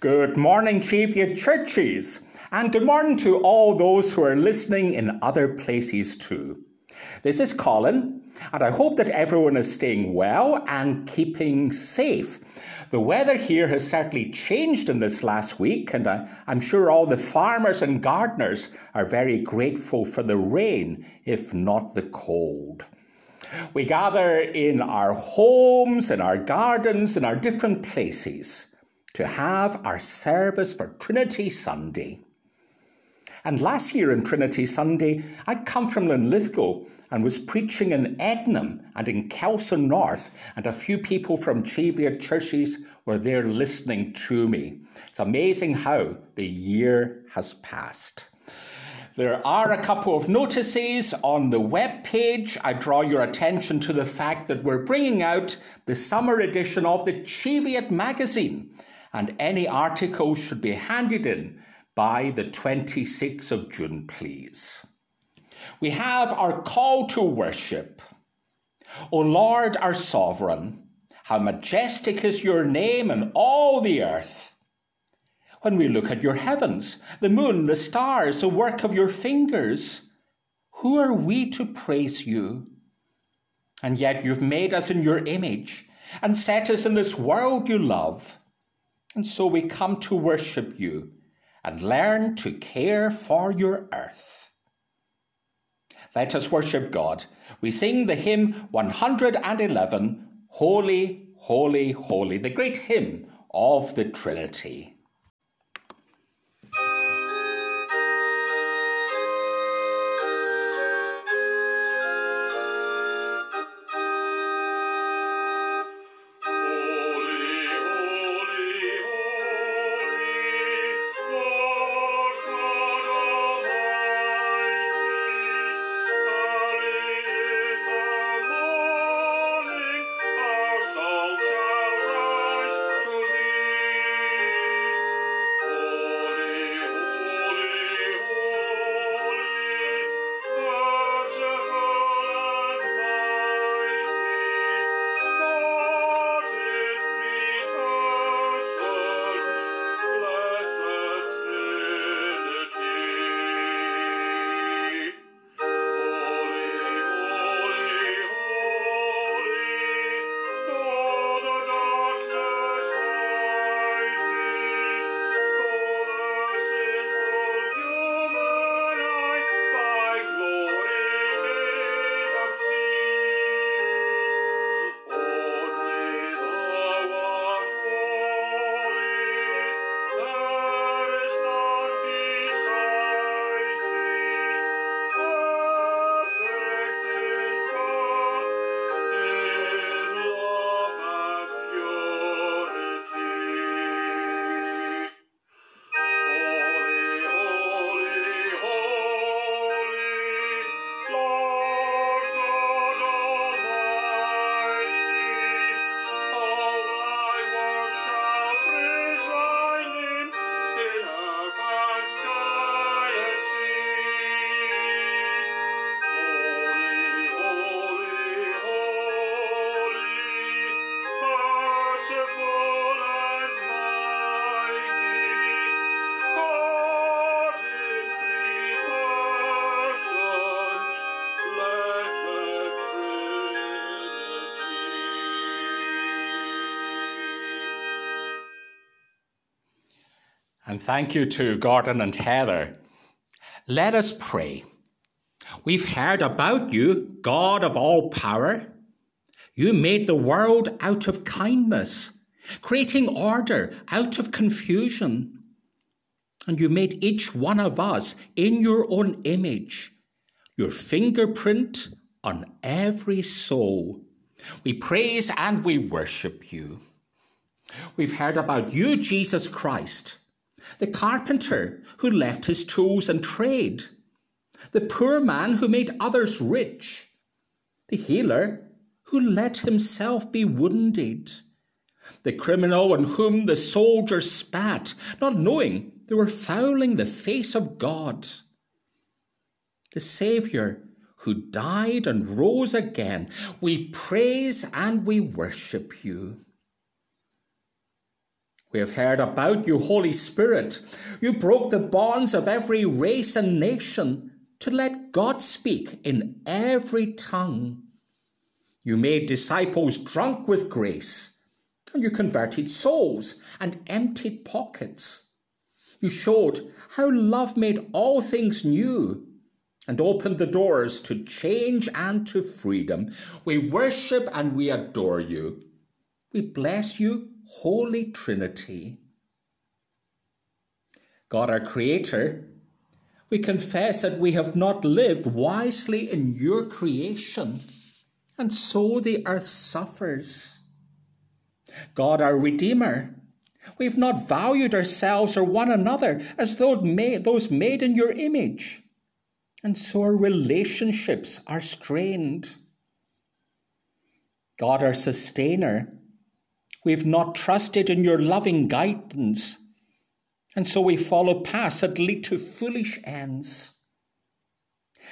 Good morning, Cheviot churches, and good morning to all those who are listening in other places too. This is Colin, and I hope that everyone is staying well and keeping safe. The weather here has certainly changed in this last week, and I, am sure all the farmers and gardeners are very grateful for the rain, if not the cold. We gather in our homes, in our gardens, in our different places to have our service for Trinity Sunday. And last year in Trinity Sunday, I'd come from Linlithgow and was preaching in Ednam and in Kelso North, and a few people from Cheviot churches were there listening to me. It's amazing how the year has passed. There are a couple of notices on the web page. I draw your attention to the fact that we're bringing out the summer edition of the Cheviot magazine and any articles should be handed in by the 26th of June, please. We have our call to worship. O Lord, our sovereign, how majestic is your name in all the earth. When we look at your heavens, the moon, the stars, the work of your fingers, who are we to praise you? And yet you've made us in your image and set us in this world you love. And so we come to worship you and learn to care for your earth. Let us worship God. We sing the hymn 111 Holy, Holy, Holy, the great hymn of the Trinity. And thank you to Gordon and Heather. Let us pray. We've heard about you, God of all power. You made the world out of kindness, creating order out of confusion. And you made each one of us in your own image, your fingerprint on every soul. We praise and we worship you. We've heard about you, Jesus Christ the carpenter who left his tools and trade, the poor man who made others rich, the healer who let himself be wounded, the criminal on whom the soldiers spat, not knowing they were fouling the face of God, the Saviour who died and rose again. We praise and we worship you. We have heard about you, Holy Spirit. You broke the bonds of every race and nation to let God speak in every tongue. You made disciples drunk with grace, and you converted souls and emptied pockets. You showed how love made all things new and opened the doors to change and to freedom. We worship and we adore you. We bless you, Holy Trinity. God, our Creator, we confess that we have not lived wisely in your creation, and so the earth suffers. God, our Redeemer, we have not valued ourselves or one another as those made in your image, and so our relationships are strained. God, our Sustainer, we've not trusted in your loving guidance and so we follow paths that lead to foolish ends.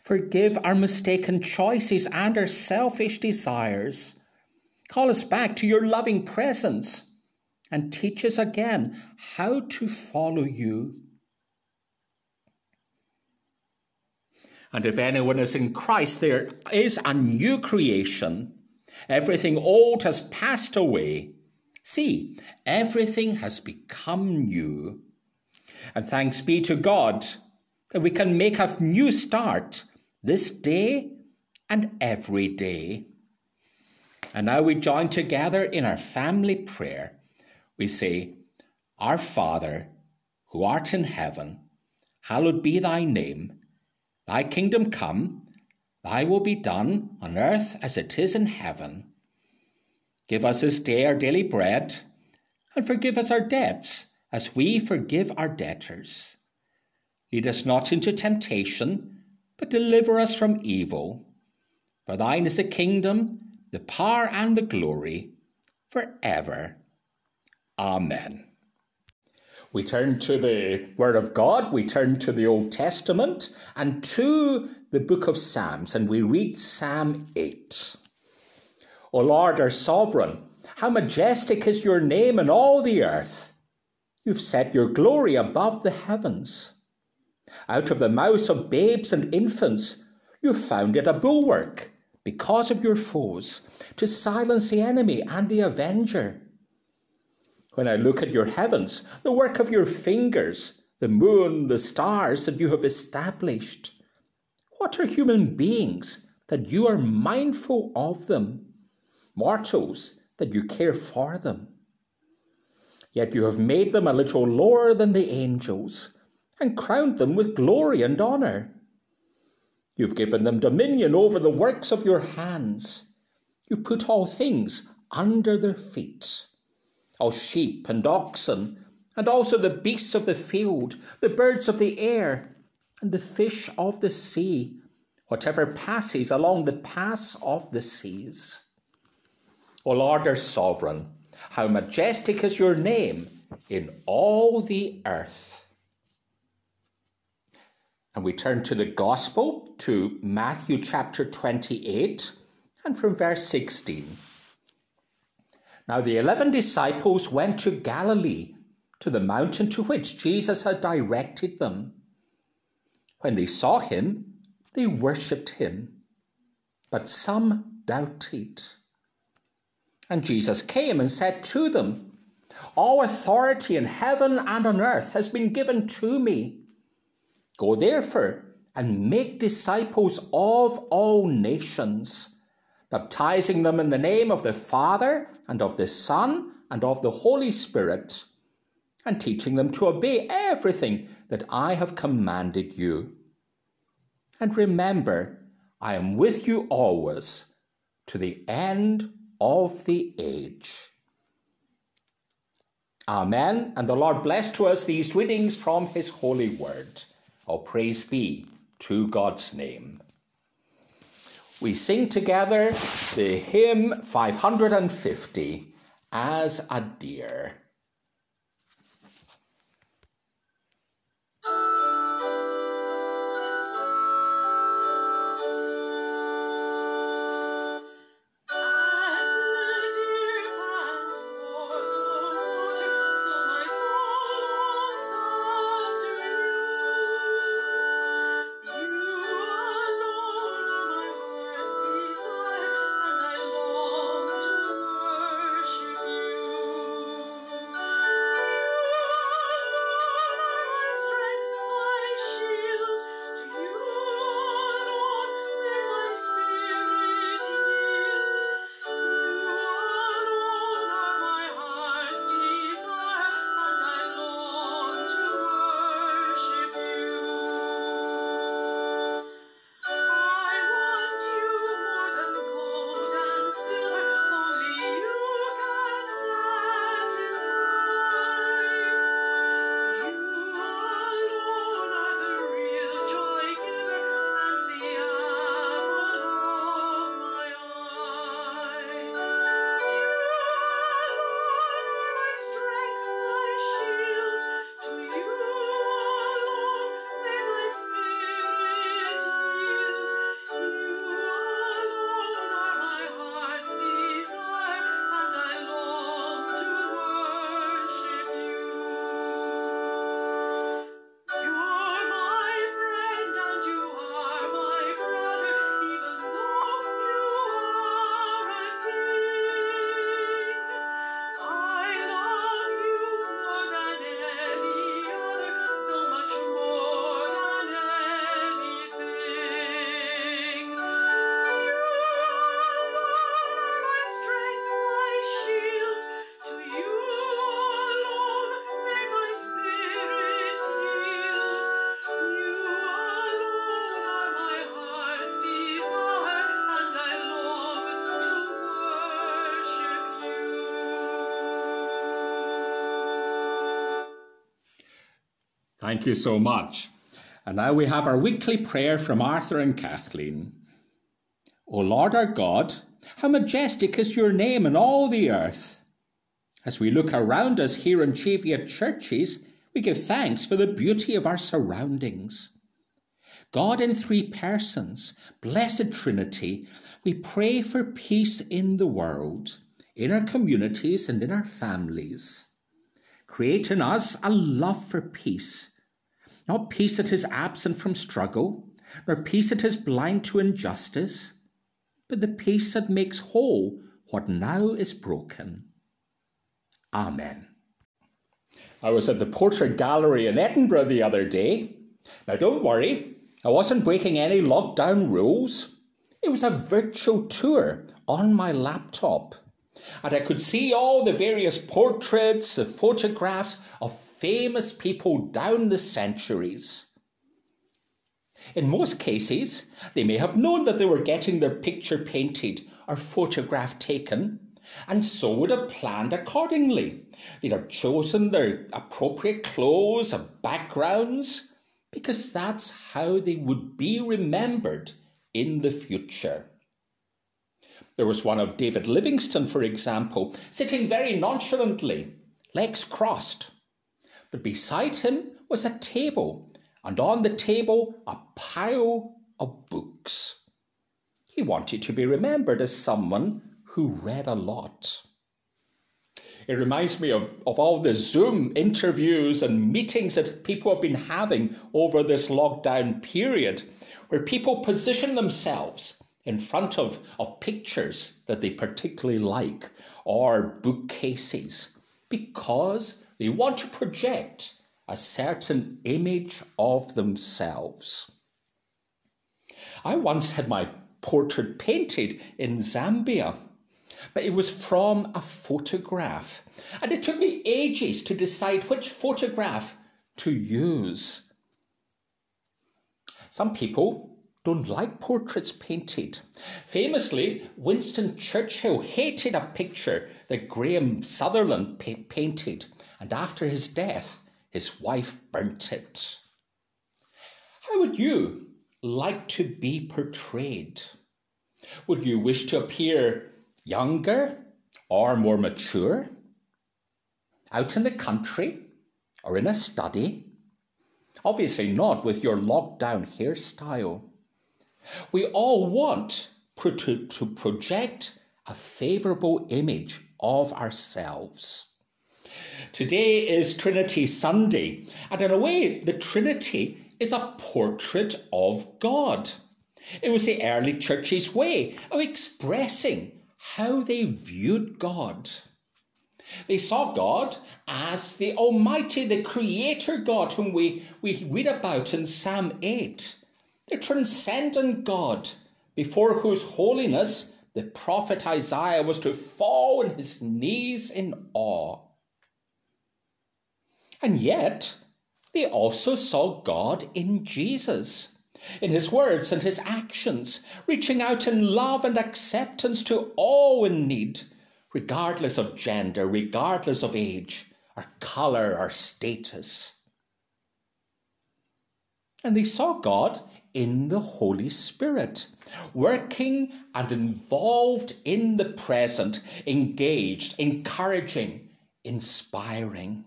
Forgive our mistaken choices and our selfish desires. Call us back to your loving presence and teach us again how to follow you. And if anyone is in Christ, there is a new creation. Everything old has passed away. See, everything has become new. And thanks be to God that we can make a new start this day and every day. And now we join together in our family prayer. We say, Our Father, who art in heaven, hallowed be thy name. Thy kingdom come, thy will be done on earth as it is in heaven. Give us this day our daily bread, and forgive us our debts as we forgive our debtors. Lead us not into temptation, but deliver us from evil. For thine is the kingdom, the power, and the glory, for ever. Amen. We turn to the Word of God, we turn to the Old Testament, and to the book of Psalms, and we read Psalm 8. O Lord, our sovereign, how majestic is your name in all the earth! You've set your glory above the heavens. Out of the mouths of babes and infants, you've founded a bulwark because of your foes to silence the enemy and the avenger. When I look at your heavens, the work of your fingers, the moon, the stars that you have established, what are human beings that you are mindful of them? Mortals that you care for them. Yet you have made them a little lower than the angels, and crowned them with glory and honour. You've given them dominion over the works of your hands. You put all things under their feet all sheep and oxen, and also the beasts of the field, the birds of the air, and the fish of the sea, whatever passes along the paths of the seas. O Lord, our sovereign, how majestic is your name in all the earth. And we turn to the Gospel, to Matthew chapter 28, and from verse 16. Now the eleven disciples went to Galilee, to the mountain to which Jesus had directed them. When they saw him, they worshipped him, but some doubted. And Jesus came and said to them, All authority in heaven and on earth has been given to me. Go therefore and make disciples of all nations, baptizing them in the name of the Father and of the Son and of the Holy Spirit, and teaching them to obey everything that I have commanded you. And remember, I am with you always to the end of the age. Amen. And the Lord bless to us these readings from his holy word. All praise be to God's name. We sing together the hymn 550 as a deer. Thank you so much. And now we have our weekly prayer from Arthur and Kathleen. O Lord our God, how majestic is your name in all the earth. As we look around us here in Cheviot churches, we give thanks for the beauty of our surroundings. God in three persons, blessed Trinity, we pray for peace in the world, in our communities, and in our families. Create in us a love for peace not peace that is absent from struggle, nor peace that is blind to injustice, but the peace that makes whole what now is broken. Amen. I was at the Portrait Gallery in Edinburgh the other day. Now, don't worry, I wasn't breaking any lockdown rules. It was a virtual tour on my laptop. And I could see all the various portraits, the photographs of famous people down the centuries. In most cases, they may have known that they were getting their picture painted or photograph taken, and so would have planned accordingly. They'd have chosen their appropriate clothes and backgrounds, because that's how they would be remembered in the future. There was one of David Livingstone, for example, sitting very nonchalantly, legs crossed, but beside him was a table, and on the table a pile of books. He wanted to be remembered as someone who read a lot. It reminds me of, of all the Zoom interviews and meetings that people have been having over this lockdown period, where people position themselves in front of, of pictures that they particularly like or bookcases because they want to project a certain image of themselves. I once had my portrait painted in Zambia, but it was from a photograph. And it took me ages to decide which photograph to use. Some people don't like portraits painted. Famously, Winston Churchill hated a picture that Graham Sutherland pa- painted and after his death, his wife burnt it. How would you like to be portrayed? Would you wish to appear younger or more mature? Out in the country or in a study? Obviously, not with your lockdown hairstyle. We all want to, project a favourable image of ourselves. Today is Trinity Sunday, and in a way, the Trinity is a portrait of God. It was the early church's way of expressing how they viewed God. They saw God as the Almighty, the Creator God, whom we, we read about in Psalm 8, the transcendent God, before whose holiness the prophet Isaiah was to fall on his knees in awe. And yet, they also saw God in Jesus, in his words and his actions, reaching out in love and acceptance to all in need, regardless of gender, regardless of age, or colour, or status. And they saw God in the Holy Spirit, working and involved in the present, engaged, encouraging, inspiring.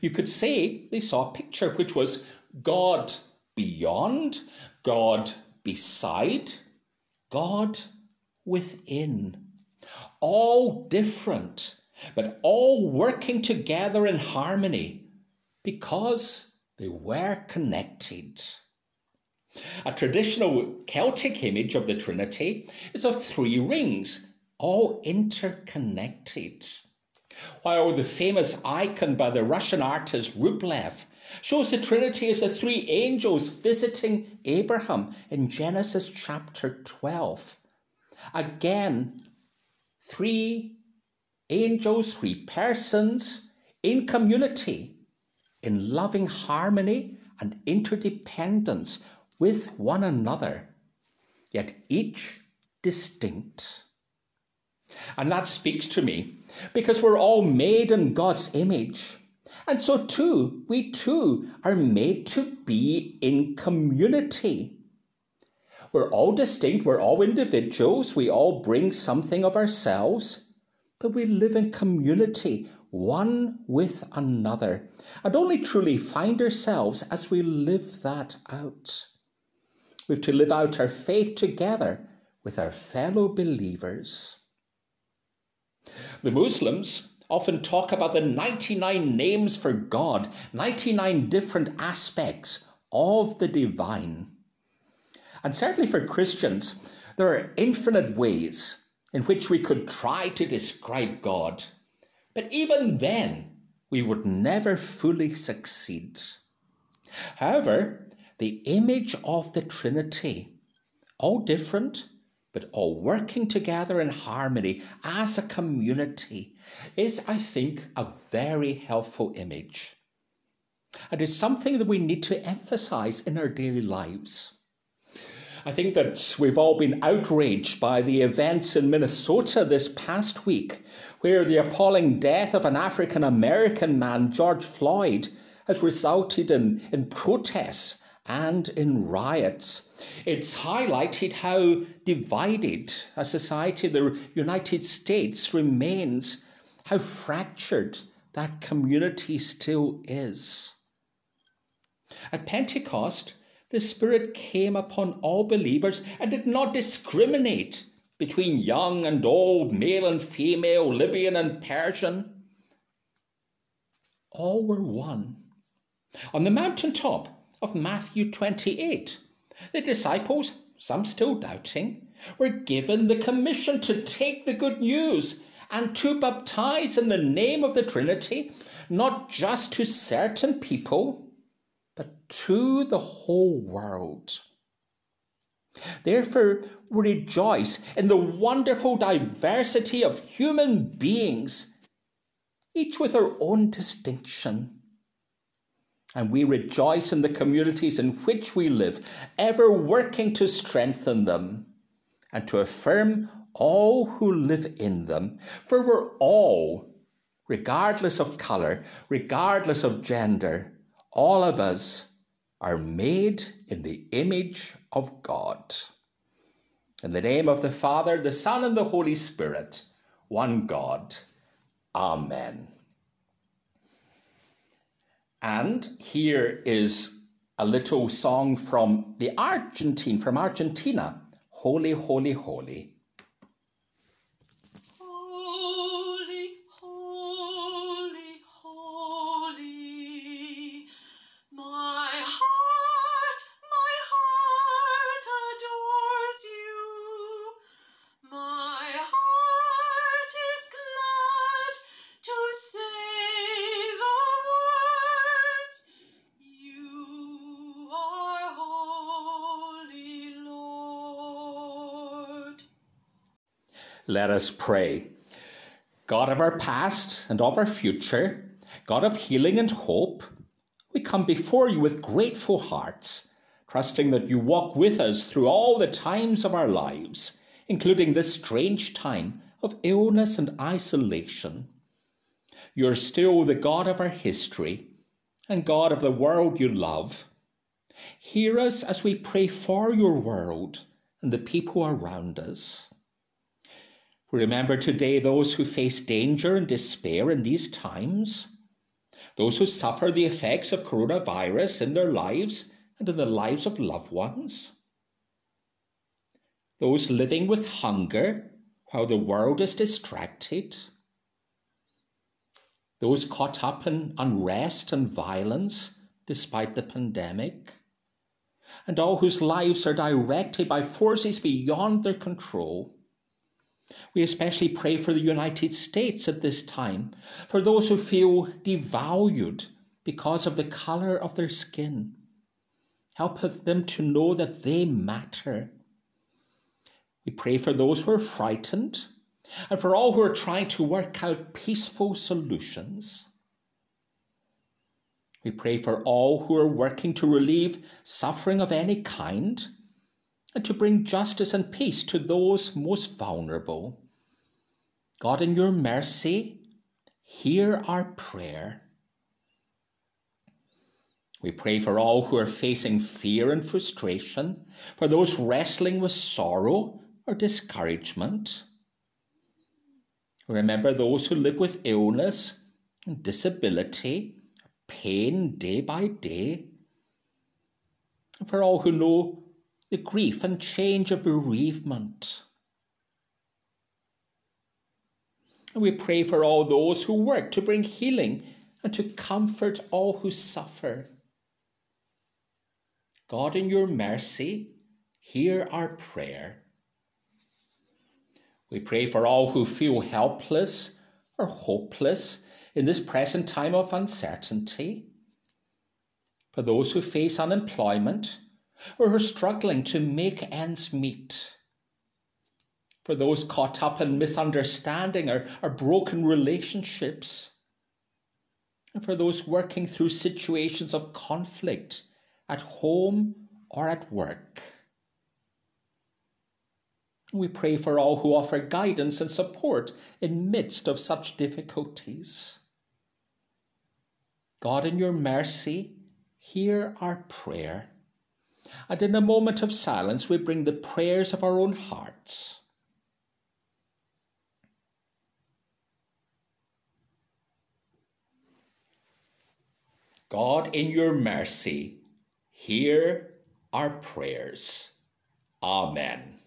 You could say they saw a picture which was God beyond, God beside, God within. All different, but all working together in harmony because they were connected. A traditional Celtic image of the Trinity is of three rings, all interconnected while the famous icon by the Russian artist Rublev shows the Trinity as the three angels visiting Abraham in Genesis chapter 12. Again, three angels, three persons in community, in loving harmony and interdependence with one another, yet each distinct. And that speaks to me because we're all made in God's image. And so, too, we too are made to be in community. We're all distinct, we're all individuals, we all bring something of ourselves, but we live in community, one with another, and only truly find ourselves as we live that out. We've to live out our faith together with our fellow believers. The Muslims often talk about the 99 names for God, 99 different aspects of the divine. And certainly for Christians, there are infinite ways in which we could try to describe God. But even then, we would never fully succeed. However, the image of the Trinity, all different, but all working together in harmony as a community, is, I think, a very helpful image. And it's something that we need to emphasize in our daily lives. I think that we've all been outraged by the events in Minnesota this past week, where the appalling death of an African American man, George Floyd, has resulted in, in protests and in riots. It's highlighted how divided a society, the United States, remains, how fractured that community still is. At Pentecost, the Spirit came upon all believers and did not discriminate between young and old, male and female, Libyan and Persian. All were one. On the mountaintop of Matthew 28, the disciples, some still doubting, were given the commission to take the good news and to baptize in the name of the Trinity, not just to certain people, but to the whole world. Therefore, we rejoice in the wonderful diversity of human beings, each with their own distinction. And we rejoice in the communities in which we live, ever working to strengthen them and to affirm all who live in them. For we're all, regardless of colour, regardless of gender, all of us are made in the image of God. In the name of the Father, the Son, and the Holy Spirit, one God. Amen. And here is a little song from the Argentine, from Argentina. Holy, holy, holy. Let us pray. God of our past and of our future, God of healing and hope, we come before you with grateful hearts, trusting that you walk with us through all the times of our lives, including this strange time of illness and isolation. You are still the God of our history and God of the world you love. Hear us as we pray for your world and the people around us. Remember today those who face danger and despair in these times, those who suffer the effects of coronavirus in their lives and in the lives of loved ones, those living with hunger while the world is distracted, those caught up in unrest and violence despite the pandemic, and all whose lives are directed by forces beyond their control. We especially pray for the United States at this time, for those who feel devalued because of the colour of their skin. Help them to know that they matter. We pray for those who are frightened and for all who are trying to work out peaceful solutions. We pray for all who are working to relieve suffering of any kind to bring justice and peace to those most vulnerable. God, in your mercy, hear our prayer. We pray for all who are facing fear and frustration, for those wrestling with sorrow or discouragement. Remember those who live with illness and disability, pain day by day. For all who know the grief and change of bereavement. And we pray for all those who work to bring healing and to comfort all who suffer. God, in your mercy, hear our prayer. We pray for all who feel helpless or hopeless in this present time of uncertainty, for those who face unemployment or who are struggling to make ends meet, for those caught up in misunderstanding or, or broken relationships, and for those working through situations of conflict at home or at work. We pray for all who offer guidance and support in midst of such difficulties. God, in your mercy, hear our prayer. And in a moment of silence, we bring the prayers of our own hearts. God, in your mercy, hear our prayers. Amen.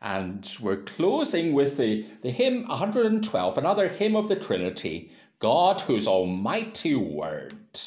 And we're closing with the, the hymn 112, another hymn of the Trinity, God whose almighty word.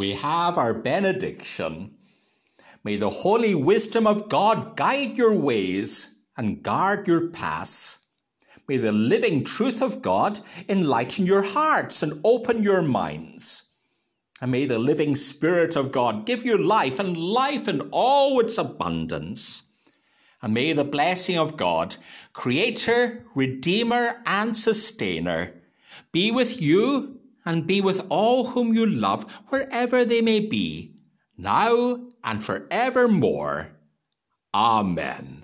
We have our benediction. May the holy wisdom of God guide your ways and guard your paths. May the living truth of God enlighten your hearts and open your minds. And may the living Spirit of God give you life and life in all its abundance. And may the blessing of God, Creator, Redeemer, and Sustainer, be with you and be with all whom you love, wherever they may be, now and forevermore. Amen.